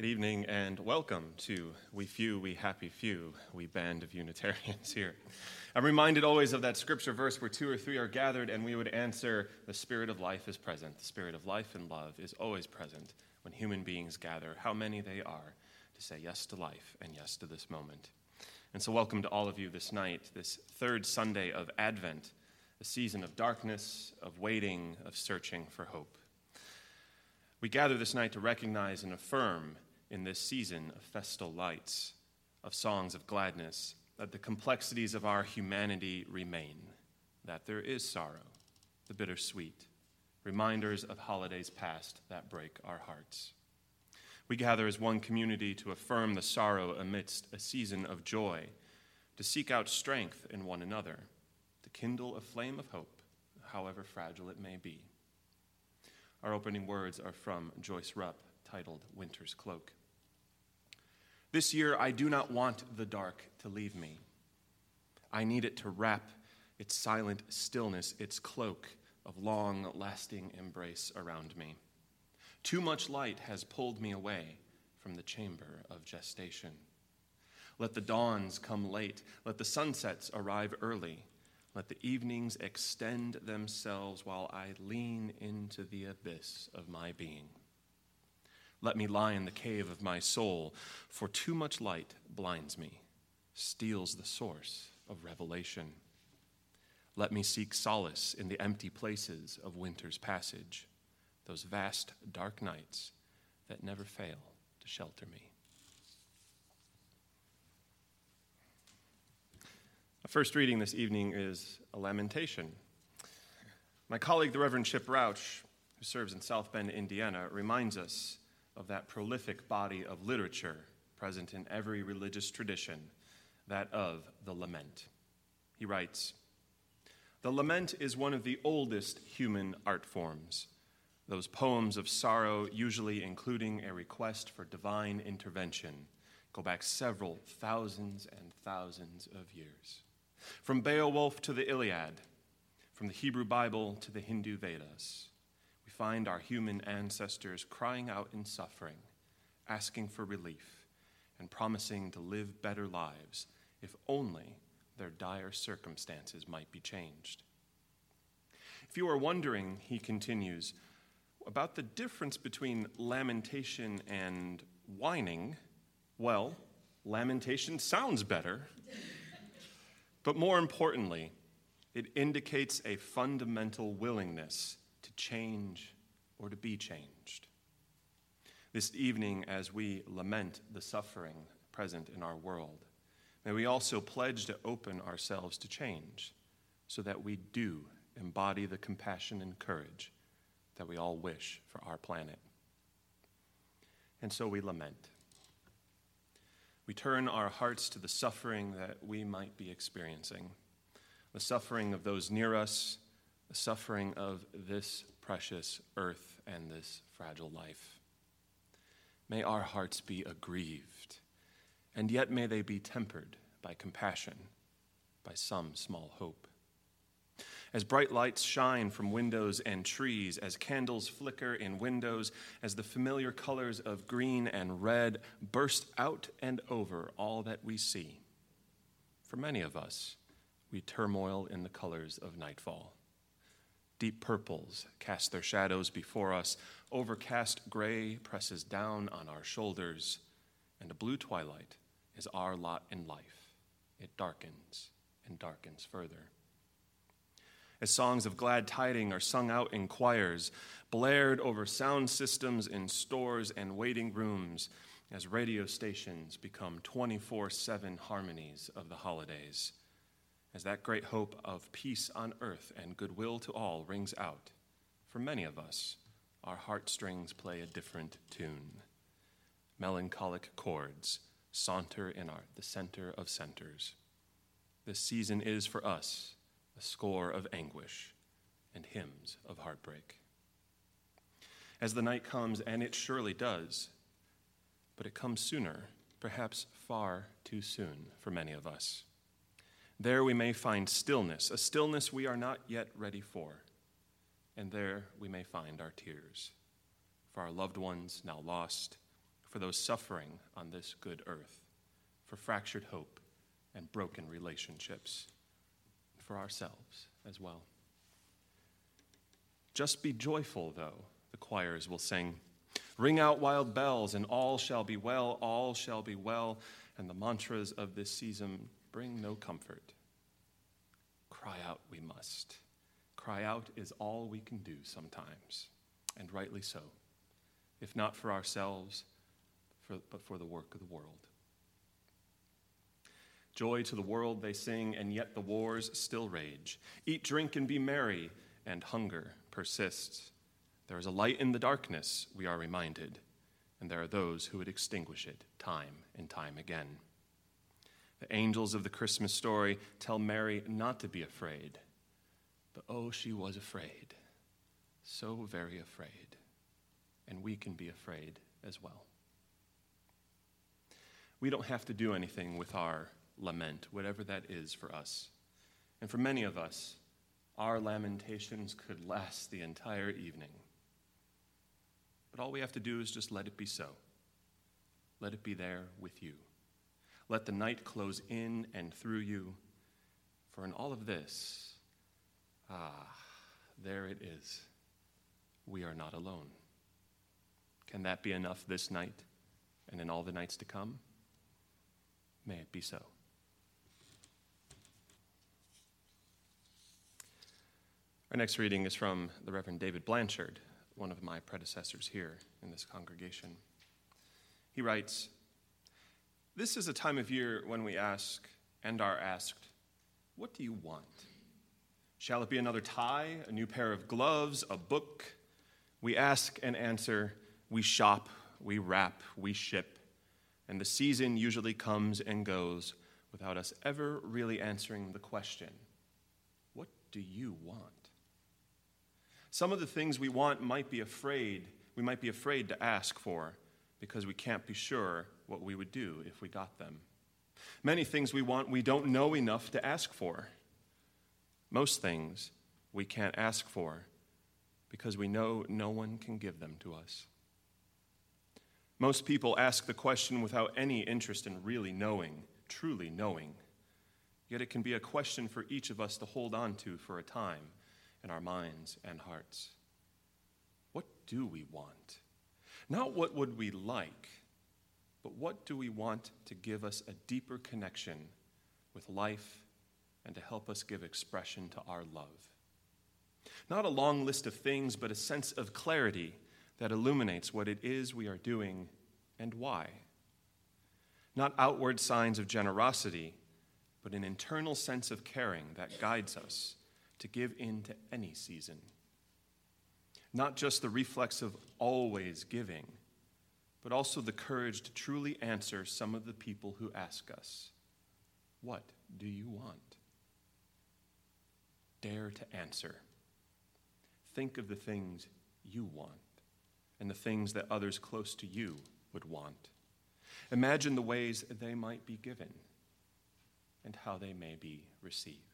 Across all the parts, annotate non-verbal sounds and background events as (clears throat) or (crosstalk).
Good evening and welcome to We Few, We Happy Few, We Band of Unitarians (laughs) here. I'm reminded always of that scripture verse where two or three are gathered and we would answer, The Spirit of life is present. The Spirit of life and love is always present when human beings gather, how many they are, to say yes to life and yes to this moment. And so, welcome to all of you this night, this third Sunday of Advent, a season of darkness, of waiting, of searching for hope. We gather this night to recognize and affirm in this season of festal lights, of songs of gladness, that the complexities of our humanity remain, that there is sorrow, the bittersweet, reminders of holidays past that break our hearts. We gather as one community to affirm the sorrow amidst a season of joy, to seek out strength in one another, to kindle a flame of hope, however fragile it may be. Our opening words are from Joyce Rupp, titled Winter's Cloak. This year, I do not want the dark to leave me. I need it to wrap its silent stillness, its cloak of long lasting embrace around me. Too much light has pulled me away from the chamber of gestation. Let the dawns come late, let the sunsets arrive early. Let the evenings extend themselves while I lean into the abyss of my being. Let me lie in the cave of my soul, for too much light blinds me, steals the source of revelation. Let me seek solace in the empty places of winter's passage, those vast dark nights that never fail to shelter me. Our first reading this evening is a lamentation. My colleague, the Reverend Chip Roush, who serves in South Bend, Indiana, reminds us of that prolific body of literature present in every religious tradition, that of the lament. He writes The lament is one of the oldest human art forms. Those poems of sorrow, usually including a request for divine intervention, go back several thousands and thousands of years. From Beowulf to the Iliad, from the Hebrew Bible to the Hindu Vedas, find our human ancestors crying out in suffering, asking for relief, and promising to live better lives if only their dire circumstances might be changed. If you are wondering, he continues, about the difference between lamentation and whining, well, lamentation sounds better. But more importantly, it indicates a fundamental willingness change or to be changed. This evening, as we lament the suffering present in our world, may we also pledge to open ourselves to change so that we do embody the compassion and courage that we all wish for our planet. And so we lament. We turn our hearts to the suffering that we might be experiencing, the suffering of those near us, the suffering of this precious earth and this fragile life. May our hearts be aggrieved, and yet may they be tempered by compassion, by some small hope. As bright lights shine from windows and trees, as candles flicker in windows, as the familiar colors of green and red burst out and over all that we see. For many of us, we turmoil in the colors of nightfall. Deep purples cast their shadows before us, overcast gray presses down on our shoulders, and a blue twilight is our lot in life. It darkens and darkens further. As songs of glad tiding are sung out in choirs, blared over sound systems in stores and waiting rooms, as radio stations become 24 7 harmonies of the holidays, as that great hope of peace on earth and goodwill to all rings out, for many of us, our heartstrings play a different tune. Melancholic chords saunter in our, the center of centers. This season is for us a score of anguish and hymns of heartbreak. As the night comes, and it surely does, but it comes sooner, perhaps far too soon for many of us. There we may find stillness, a stillness we are not yet ready for. And there we may find our tears for our loved ones now lost, for those suffering on this good earth, for fractured hope and broken relationships, for ourselves as well. Just be joyful, though, the choirs will sing. Ring out wild bells, and all shall be well, all shall be well. And the mantras of this season bring no comfort. Cry out we must. Cry out is all we can do sometimes, and rightly so, if not for ourselves, for, but for the work of the world. Joy to the world, they sing, and yet the wars still rage. Eat, drink, and be merry, and hunger persists. There is a light in the darkness, we are reminded, and there are those who would extinguish it time and time again. The angels of the Christmas story tell Mary not to be afraid, but oh, she was afraid, so very afraid, and we can be afraid as well. We don't have to do anything with our lament, whatever that is for us. And for many of us, our lamentations could last the entire evening. But all we have to do is just let it be so. Let it be there with you. Let the night close in and through you. For in all of this, ah, there it is. We are not alone. Can that be enough this night and in all the nights to come? May it be so. Our next reading is from the Reverend David Blanchard, one of my predecessors here in this congregation. He writes This is a time of year when we ask and are asked, What do you want? Shall it be another tie, a new pair of gloves, a book? We ask and answer, we shop, we wrap, we ship, and the season usually comes and goes without us ever really answering the question What do you want? Some of the things we want might be afraid, we might be afraid to ask for because we can't be sure what we would do if we got them. Many things we want we don't know enough to ask for. Most things we can't ask for because we know no one can give them to us. Most people ask the question without any interest in really knowing, truly knowing. Yet it can be a question for each of us to hold on to for a time in our minds and hearts. What do we want? Not what would we like, but what do we want to give us a deeper connection with life and to help us give expression to our love? Not a long list of things, but a sense of clarity that illuminates what it is we are doing and why. Not outward signs of generosity, but an internal sense of caring that guides us to give in to any season. Not just the reflex of always giving, but also the courage to truly answer some of the people who ask us, What do you want? Dare to answer. Think of the things you want and the things that others close to you would want. Imagine the ways they might be given and how they may be received.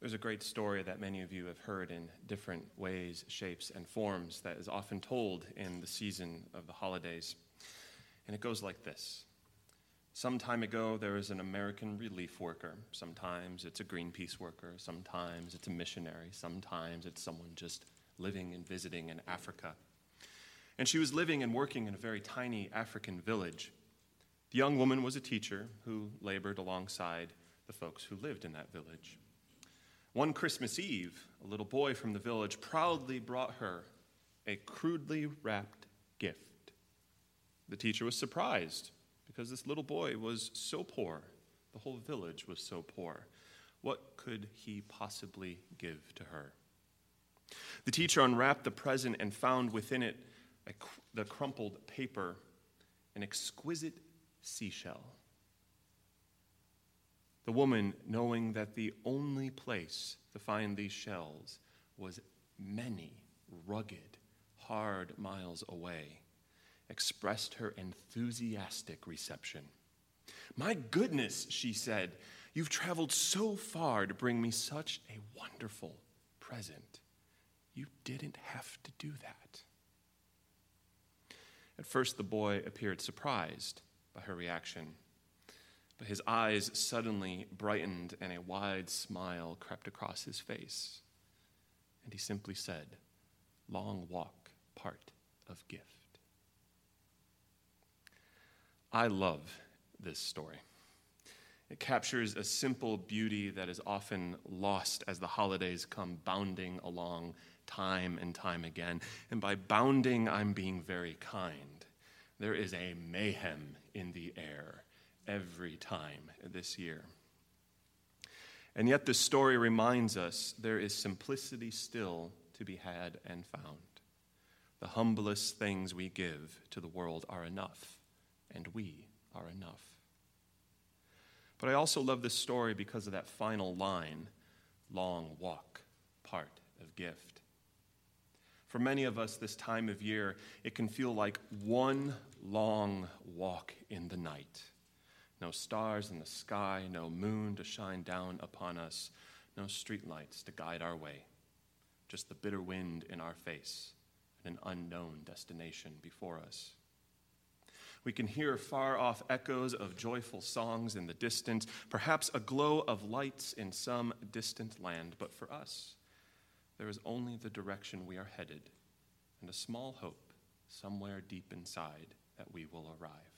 There's a great story that many of you have heard in different ways, shapes, and forms that is often told in the season of the holidays. And it goes like this Some time ago, there was an American relief worker. Sometimes it's a Greenpeace worker, sometimes it's a missionary, sometimes it's someone just living and visiting in Africa. And she was living and working in a very tiny African village. The young woman was a teacher who labored alongside the folks who lived in that village. One Christmas Eve, a little boy from the village proudly brought her a crudely wrapped gift. The teacher was surprised because this little boy was so poor. The whole village was so poor. What could he possibly give to her? The teacher unwrapped the present and found within it the crumpled paper an exquisite seashell. The woman, knowing that the only place to find these shells was many rugged, hard miles away, expressed her enthusiastic reception. My goodness, she said, you've traveled so far to bring me such a wonderful present. You didn't have to do that. At first, the boy appeared surprised by her reaction, but his eyes suddenly brightened and a wide smile crept across his face. And he simply said, Long walk, part of gift. I love this story. It captures a simple beauty that is often lost as the holidays come bounding along time and time again. And by bounding, I'm being very kind. There is a mayhem in the air every time this year. And yet, this story reminds us there is simplicity still to be had and found. The humblest things we give to the world are enough, and we are enough. But I also love this story because of that final line long walk, part of gift. For many of us this time of year, it can feel like one long walk in the night. No stars in the sky, no moon to shine down upon us, no streetlights to guide our way, just the bitter wind in our face and an unknown destination before us. We can hear far off echoes of joyful songs in the distance, perhaps a glow of lights in some distant land. But for us, there is only the direction we are headed and a small hope somewhere deep inside that we will arrive.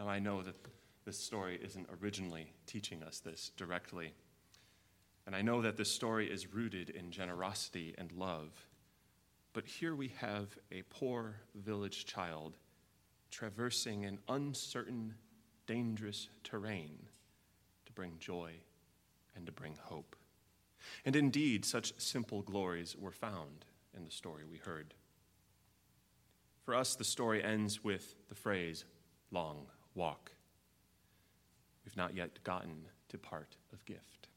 Now, I know that this story isn't originally teaching us this directly. And I know that this story is rooted in generosity and love. But here we have a poor village child traversing an uncertain, dangerous terrain to bring joy and to bring hope. And indeed, such simple glories were found in the story we heard. For us, the story ends with the phrase, long walk. We've not yet gotten to part of gift.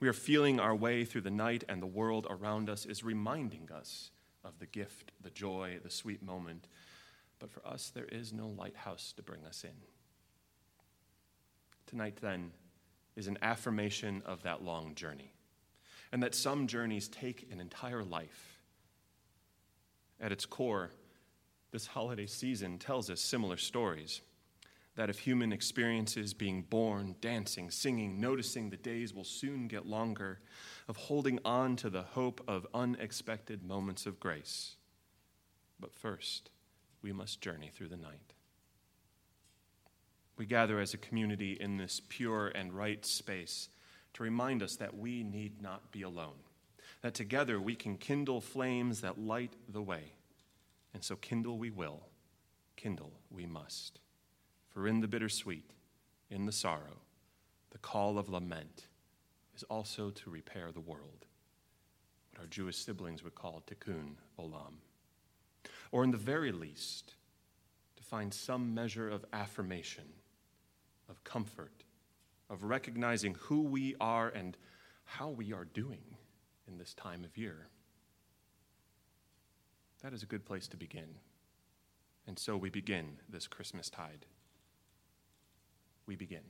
We are feeling our way through the night, and the world around us is reminding us of the gift, the joy, the sweet moment. But for us, there is no lighthouse to bring us in. Tonight, then, is an affirmation of that long journey, and that some journeys take an entire life. At its core, this holiday season tells us similar stories that of human experiences being born, dancing, singing, noticing the days will soon get longer, of holding on to the hope of unexpected moments of grace. But first, we must journey through the night. We gather as a community in this pure and right space to remind us that we need not be alone, that together we can kindle flames that light the way. And so, kindle we will, kindle we must. For in the bittersweet, in the sorrow, the call of lament is also to repair the world, what our Jewish siblings would call tikkun olam. Or in the very least, to find some measure of affirmation, of comfort, of recognizing who we are and how we are doing in this time of year. That is a good place to begin. And so we begin this Christmas tide we begin.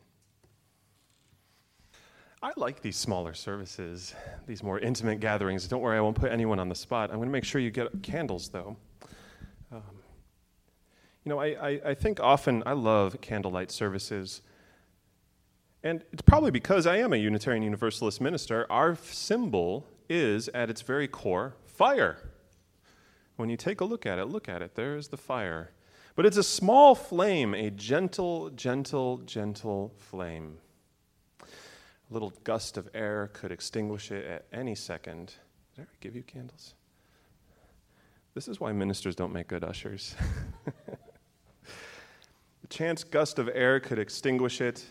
I like these smaller services, these more intimate gatherings. Don't worry, I won't put anyone on the spot. I'm going to make sure you get candles, though. Um, you know, I, I, I think often I love candlelight services. And it's probably because I am a Unitarian Universalist minister. Our symbol is, at its very core, fire. When you take a look at it, look at it. There's the fire. But it's a small flame, a gentle, gentle, gentle flame. A little gust of air could extinguish it at any second. Did I ever give you candles? This is why ministers don't make good ushers. (laughs) a chance gust of air could extinguish it.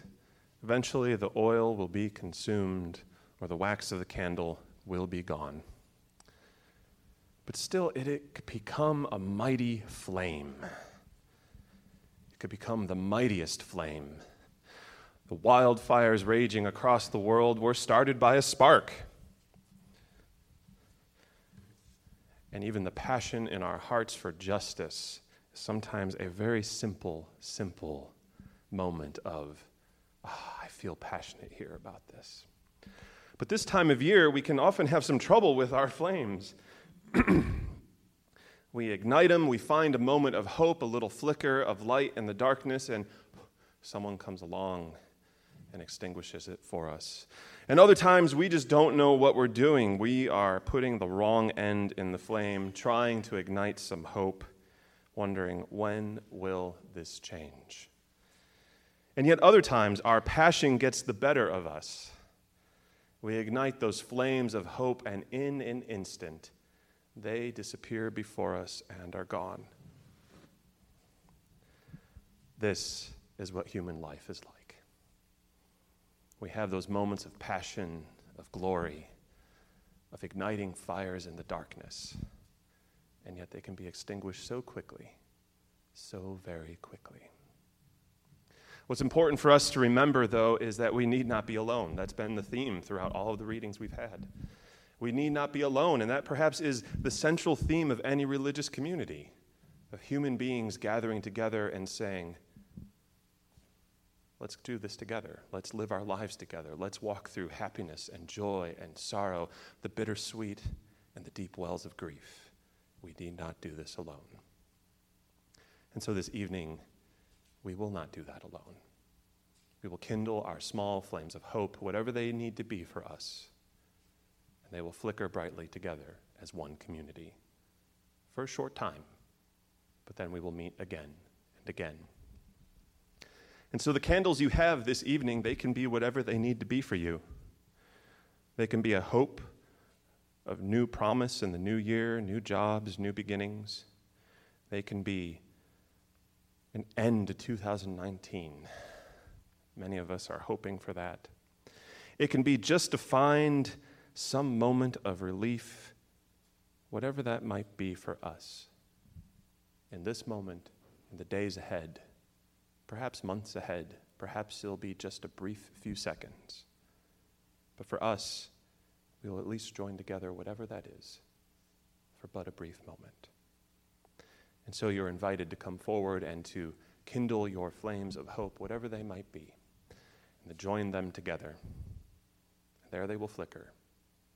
Eventually, the oil will be consumed, or the wax of the candle will be gone. But still, it, could become a mighty flame could become the mightiest flame. The wildfires raging across the world were started by a spark. And even the passion in our hearts for justice is sometimes a very simple, simple moment of, oh, I feel passionate here about this. But this time of year, we can often have some trouble with our flames. (clears throat) we ignite them, we find a moment of hope, a little flicker of light in the darkness, and someone comes along and extinguishes it for us. And other times we just don't know what we're doing. We are putting the wrong end in the flame, trying to ignite some hope, wondering, when will this change? And yet, other times, our passion gets the better of us. We ignite those flames of hope, and in an instant, they disappear before us and are gone. This is what human life is like. We have those moments of passion, of glory, of igniting fires in the darkness, and yet they can be extinguished so quickly, so very quickly. What's important for us to remember, though, is that we need not be alone. That's been the theme throughout all of the readings we've had. We need not be alone, and that perhaps is the central theme of any religious community of human beings gathering together and saying, Let's do this together. Let's live our lives together. Let's walk through happiness and joy and sorrow, the bittersweet and the deep wells of grief. We need not do this alone. And so this evening, we will not do that alone. We will kindle our small flames of hope, whatever they need to be for us, and they will flicker brightly together as one community for a short time, but then we will meet again and again and so the candles you have this evening, they can be whatever they need to be for you. They can be a hope of new promise in the new year, new jobs, new beginnings. They can be an end to 2019. Many of us are hoping for that. It can be just to find some moment of relief, whatever that might be for us in this moment, in the days ahead perhaps months ahead, perhaps it'll be just a brief few seconds. But for us, we will at least join together, whatever that is, for but a brief moment. And so you're invited to come forward and to kindle your flames of hope, whatever they might be, and to join them together. There they will flicker,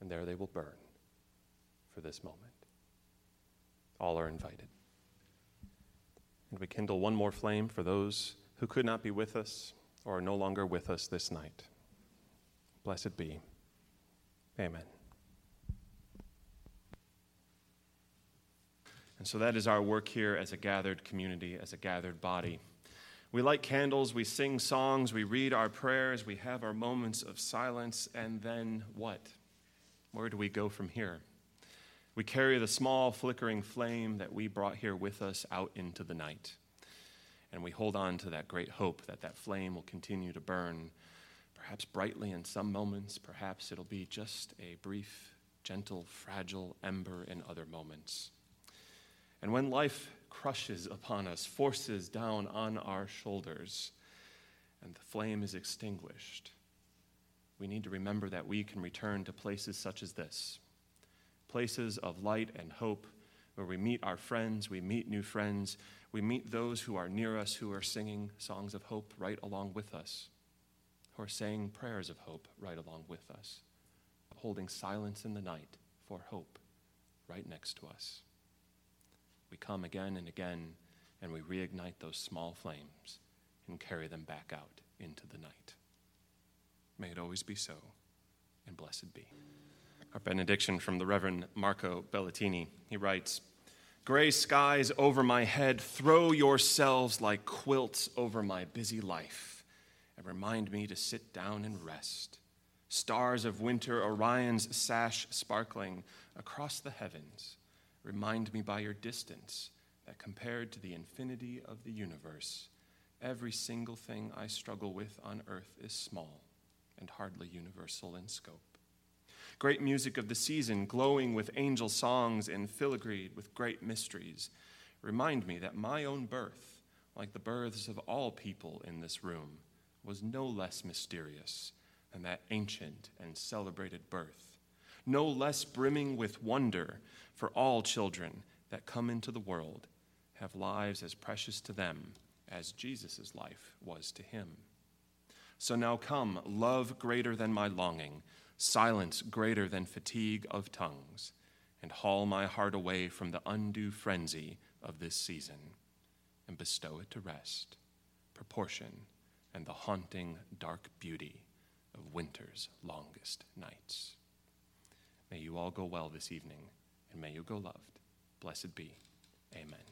and there they will burn for this moment. All are invited. And we kindle one more flame for those who could not be with us or are no longer with us this night. Blessed be. Amen. And so that is our work here as a gathered community, as a gathered body. We light candles, we sing songs, we read our prayers, we have our moments of silence, and then what? Where do we go from here? We carry the small flickering flame that we brought here with us out into the night and we hold on to that great hope that that flame will continue to burn, perhaps brightly in some moments, perhaps it'll be just a brief, gentle, fragile ember in other moments. And when life crushes upon us, forces down on our shoulders, and the flame is extinguished, we need to remember that we can return to places such as this places of light and hope where we meet our friends, we meet new friends, we meet those who are near us who are singing songs of hope right along with us, who are saying prayers of hope right along with us, holding silence in the night for hope right next to us. We come again and again and we reignite those small flames and carry them back out into the night. May it always be so, and blessed be. Our benediction from the Reverend Marco Belletini. He writes, Gray skies over my head, throw yourselves like quilts over my busy life and remind me to sit down and rest. Stars of winter, Orion's sash sparkling across the heavens, remind me by your distance that compared to the infinity of the universe, every single thing I struggle with on earth is small and hardly universal in scope great music of the season, glowing with angel songs and filigreed with great mysteries, remind me that my own birth, like the births of all people in this room, was no less mysterious than that ancient and celebrated birth, no less brimming with wonder for all children that come into the world have lives as precious to them as Jesus' life was to him. So now come, love greater than my longing silence greater than fatigue of tongues, and haul my heart away from the undue frenzy of this season and bestow it to rest, proportion, and the haunting dark beauty of winter's longest nights. May you all go well this evening, and may you go loved. Blessed be. Amen.